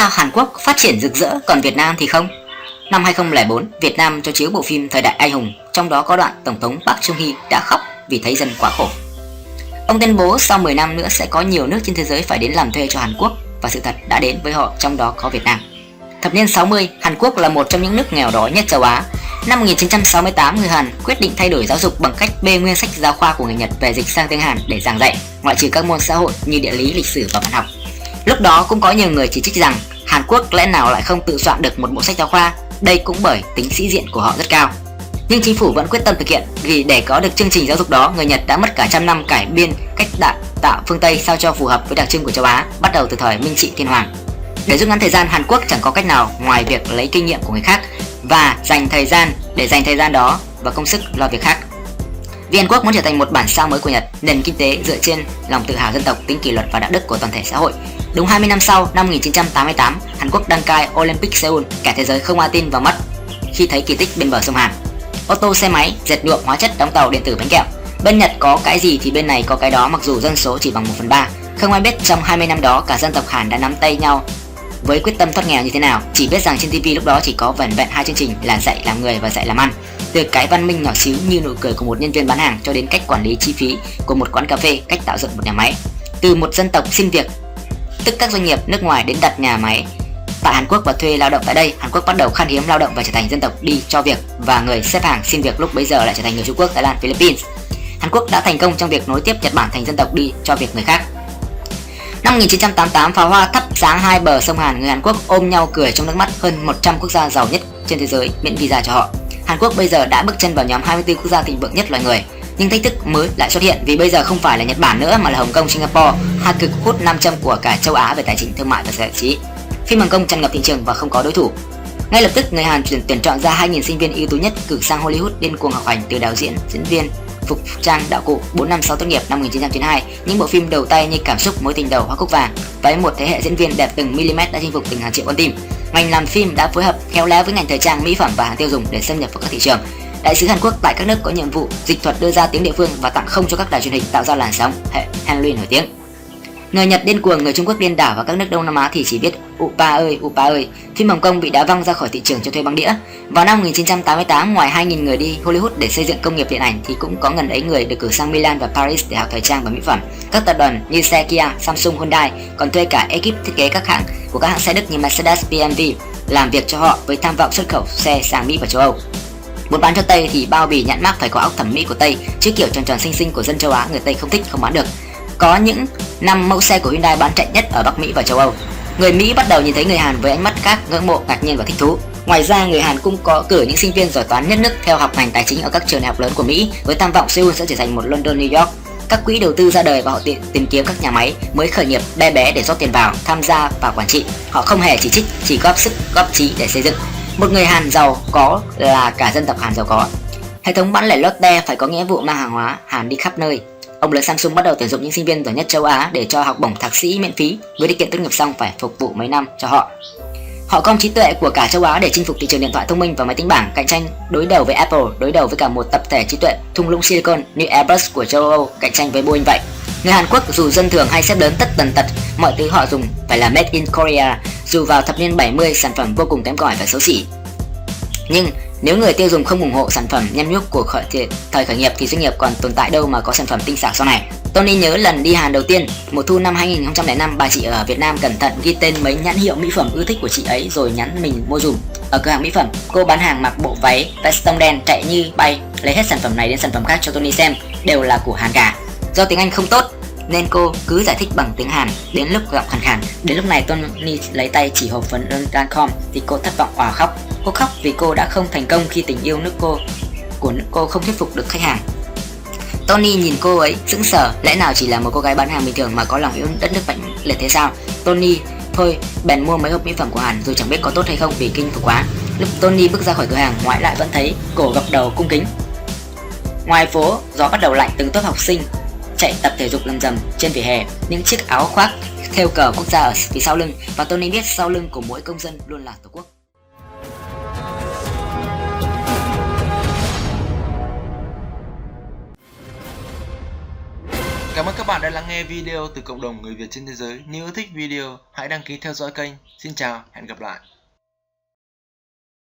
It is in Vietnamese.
sao Hàn Quốc phát triển rực rỡ còn Việt Nam thì không? Năm 2004, Việt Nam cho chiếu bộ phim Thời đại anh hùng, trong đó có đoạn Tổng thống Park Chung Hee đã khóc vì thấy dân quá khổ. Ông tuyên bố sau 10 năm nữa sẽ có nhiều nước trên thế giới phải đến làm thuê cho Hàn Quốc và sự thật đã đến với họ trong đó có Việt Nam. Thập niên 60, Hàn Quốc là một trong những nước nghèo đói nhất châu Á. Năm 1968, người Hàn quyết định thay đổi giáo dục bằng cách bê nguyên sách giáo khoa của người Nhật về dịch sang tiếng Hàn để giảng dạy, ngoại trừ các môn xã hội như địa lý, lịch sử và văn học. Lúc đó cũng có nhiều người chỉ trích rằng Hàn Quốc lẽ nào lại không tự soạn được một bộ sách giáo khoa, đây cũng bởi tính sĩ diện của họ rất cao. Nhưng chính phủ vẫn quyết tâm thực hiện vì để có được chương trình giáo dục đó, người Nhật đã mất cả trăm năm cải biên cách đạt tạo phương Tây sao cho phù hợp với đặc trưng của châu Á, bắt đầu từ thời Minh Trị Thiên Hoàng. Để rút ngắn thời gian, Hàn Quốc chẳng có cách nào ngoài việc lấy kinh nghiệm của người khác và dành thời gian để dành thời gian đó và công sức lo việc khác. VN Quốc muốn trở thành một bản sao mới của Nhật, nền kinh tế dựa trên lòng tự hào dân tộc, tính kỷ luật và đạo đức của toàn thể xã hội. Đúng 20 năm sau, năm 1988, Hàn Quốc đăng cai Olympic Seoul, cả thế giới không ai tin vào mắt khi thấy kỳ tích bên bờ sông Hàn. Ô tô, xe máy, dệt nhuộm, hóa chất, đóng tàu, điện tử, bánh kẹo. Bên Nhật có cái gì thì bên này có cái đó mặc dù dân số chỉ bằng 1 phần 3. Không ai biết trong 20 năm đó cả dân tộc Hàn đã nắm tay nhau với quyết tâm thoát nghèo như thế nào, chỉ biết rằng trên TV lúc đó chỉ có vẻn vẹn hai chương trình là dạy làm người và dạy làm ăn. Từ cái văn minh nhỏ xíu như nụ cười của một nhân viên bán hàng cho đến cách quản lý chi phí của một quán cà phê, cách tạo dựng một nhà máy. Từ một dân tộc xin việc, tức các doanh nghiệp nước ngoài đến đặt nhà máy tại Hàn Quốc và thuê lao động tại đây, Hàn Quốc bắt đầu khan hiếm lao động và trở thành dân tộc đi cho việc và người xếp hàng xin việc lúc bấy giờ lại trở thành người Trung Quốc, Thái Lan, Philippines. Hàn Quốc đã thành công trong việc nối tiếp Nhật Bản thành dân tộc đi cho việc người khác. Năm 1988, pháo hoa thắp sáng hai bờ sông Hàn, người Hàn Quốc ôm nhau cười trong nước mắt hơn 100 quốc gia giàu nhất trên thế giới miễn visa cho họ. Hàn Quốc bây giờ đã bước chân vào nhóm 24 quốc gia thịnh vượng nhất loài người. Nhưng thách thức mới lại xuất hiện vì bây giờ không phải là Nhật Bản nữa mà là Hồng Kông, Singapore, hai cực hút nam châm của cả châu Á về tài chính, thương mại và giải trí. Phim Hồng Kông tràn ngập thị trường và không có đối thủ. Ngay lập tức, người Hàn tuyển tuyển chọn ra 2.000 sinh viên ưu tú nhất cử sang Hollywood điên cuồng học hành từ đạo diễn, diễn viên, phục trang đạo cụ 4 năm sau tốt nghiệp năm 1992, những bộ phim đầu tay như Cảm xúc mối tình đầu Hoa cúc vàng với một thế hệ diễn viên đẹp từng mm đã chinh phục từng hàng triệu con tim. Ngành làm phim đã phối hợp khéo léo với ngành thời trang, mỹ phẩm và hàng tiêu dùng để xâm nhập vào các thị trường. Đại sứ Hàn Quốc tại các nước có nhiệm vụ dịch thuật đưa ra tiếng địa phương và tặng không cho các đài truyền hình tạo ra làn sóng hệ Halloween nổi tiếng. Người Nhật điên cuồng, người Trung Quốc điên đảo và các nước Đông Nam Á thì chỉ biết Upa ơi, Upa ơi. Phim Hồng Kông bị đá văng ra khỏi thị trường cho thuê băng đĩa. Vào năm 1988, ngoài 2.000 người đi Hollywood để xây dựng công nghiệp điện ảnh thì cũng có gần ấy người được cử sang Milan và Paris để học thời trang và mỹ phẩm. Các tập đoàn như xe Kia, Samsung, Hyundai còn thuê cả ekip thiết kế các hãng của các hãng xe Đức như Mercedes, BMW làm việc cho họ với tham vọng xuất khẩu xe sang Mỹ và châu Âu. Muốn bán cho Tây thì bao bì nhãn mác phải có óc thẩm mỹ của Tây, chứ kiểu tròn tròn xinh xinh của dân châu Á người Tây không thích không bán được. Có những năm mẫu xe của Hyundai bán chạy nhất ở Bắc Mỹ và châu Âu. Người Mỹ bắt đầu nhìn thấy người Hàn với ánh mắt khác, ngưỡng mộ, ngạc nhiên và thích thú. Ngoài ra, người Hàn cũng có cử những sinh viên giỏi toán nhất nước theo học ngành tài chính ở các trường đại học lớn của Mỹ với tham vọng Seoul sẽ trở thành một London New York. Các quỹ đầu tư ra đời và họ tìm, tìm kiếm các nhà máy mới khởi nghiệp bé bé để rót tiền vào, tham gia và quản trị. Họ không hề chỉ trích, chỉ góp sức, góp trí để xây dựng. Một người Hàn giàu có là cả dân tộc Hàn giàu có. Hệ thống bán lẻ Lotte phải có nghĩa vụ mang hàng hóa Hàn đi khắp nơi. Ông lớn Samsung bắt đầu tuyển dụng những sinh viên giỏi nhất châu Á để cho học bổng thạc sĩ miễn phí với điều kiện tốt nghiệp xong phải phục vụ mấy năm cho họ. Họ công trí tuệ của cả châu Á để chinh phục thị trường điện thoại thông minh và máy tính bảng, cạnh tranh đối đầu với Apple, đối đầu với cả một tập thể trí tuệ thung lũng Silicon như Airbus của châu Âu cạnh tranh với Boeing vậy. Người Hàn Quốc dù dân thường hay xếp lớn tất tần tật, mọi thứ họ dùng phải là made in Korea, dù vào thập niên 70 sản phẩm vô cùng kém cỏi và xấu xỉ. Nhưng nếu người tiêu dùng không ủng hộ sản phẩm nhem nhuốc của khởi, thời khởi nghiệp thì doanh nghiệp còn tồn tại đâu mà có sản phẩm tinh xảo sau này. Tony nhớ lần đi Hàn đầu tiên, mùa thu năm 2005 bà chị ở Việt Nam cẩn thận ghi tên mấy nhãn hiệu mỹ phẩm ưa thích của chị ấy rồi nhắn mình mua dùm. Ở cửa hàng mỹ phẩm, cô bán hàng mặc bộ váy veston đen chạy như bay, lấy hết sản phẩm này đến sản phẩm khác cho Tony xem, đều là của Hàn cả. Do tiếng Anh không tốt nên cô cứ giải thích bằng tiếng Hàn đến lúc giọng khàn khàn. Đến lúc này Tony lấy tay chỉ hộp phấn Lancome thì cô thất vọng òa khóc. Cô khóc vì cô đã không thành công khi tình yêu nước cô của nước cô không thuyết phục được khách hàng. Tony nhìn cô ấy sững sờ, lẽ nào chỉ là một cô gái bán hàng bình thường mà có lòng yêu đất nước mạnh liệt thế sao? Tony thôi bèn mua mấy hộp mỹ phẩm của Hàn rồi chẳng biết có tốt hay không vì kinh phục quá. Lúc Tony bước ra khỏi cửa hàng, ngoại lại vẫn thấy cổ gập đầu cung kính. Ngoài phố, gió bắt đầu lạnh từng tốt học sinh chạy tập thể dục lầm rầm trên vỉa hè, những chiếc áo khoác theo cờ quốc gia ở phía sau lưng và Tony biết sau lưng của mỗi công dân luôn là tổ quốc. Cảm ơn các bạn đã lắng nghe video từ cộng đồng người Việt trên thế giới. Nếu yêu thích video, hãy đăng ký theo dõi kênh. Xin chào, hẹn gặp lại.